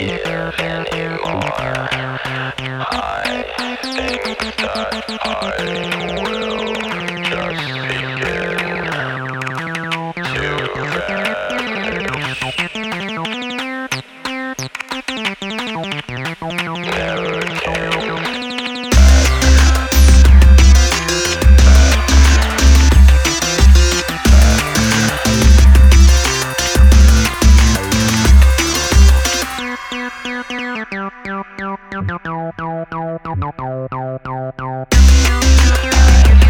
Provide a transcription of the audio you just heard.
here, here you are. I think that I. Thank you.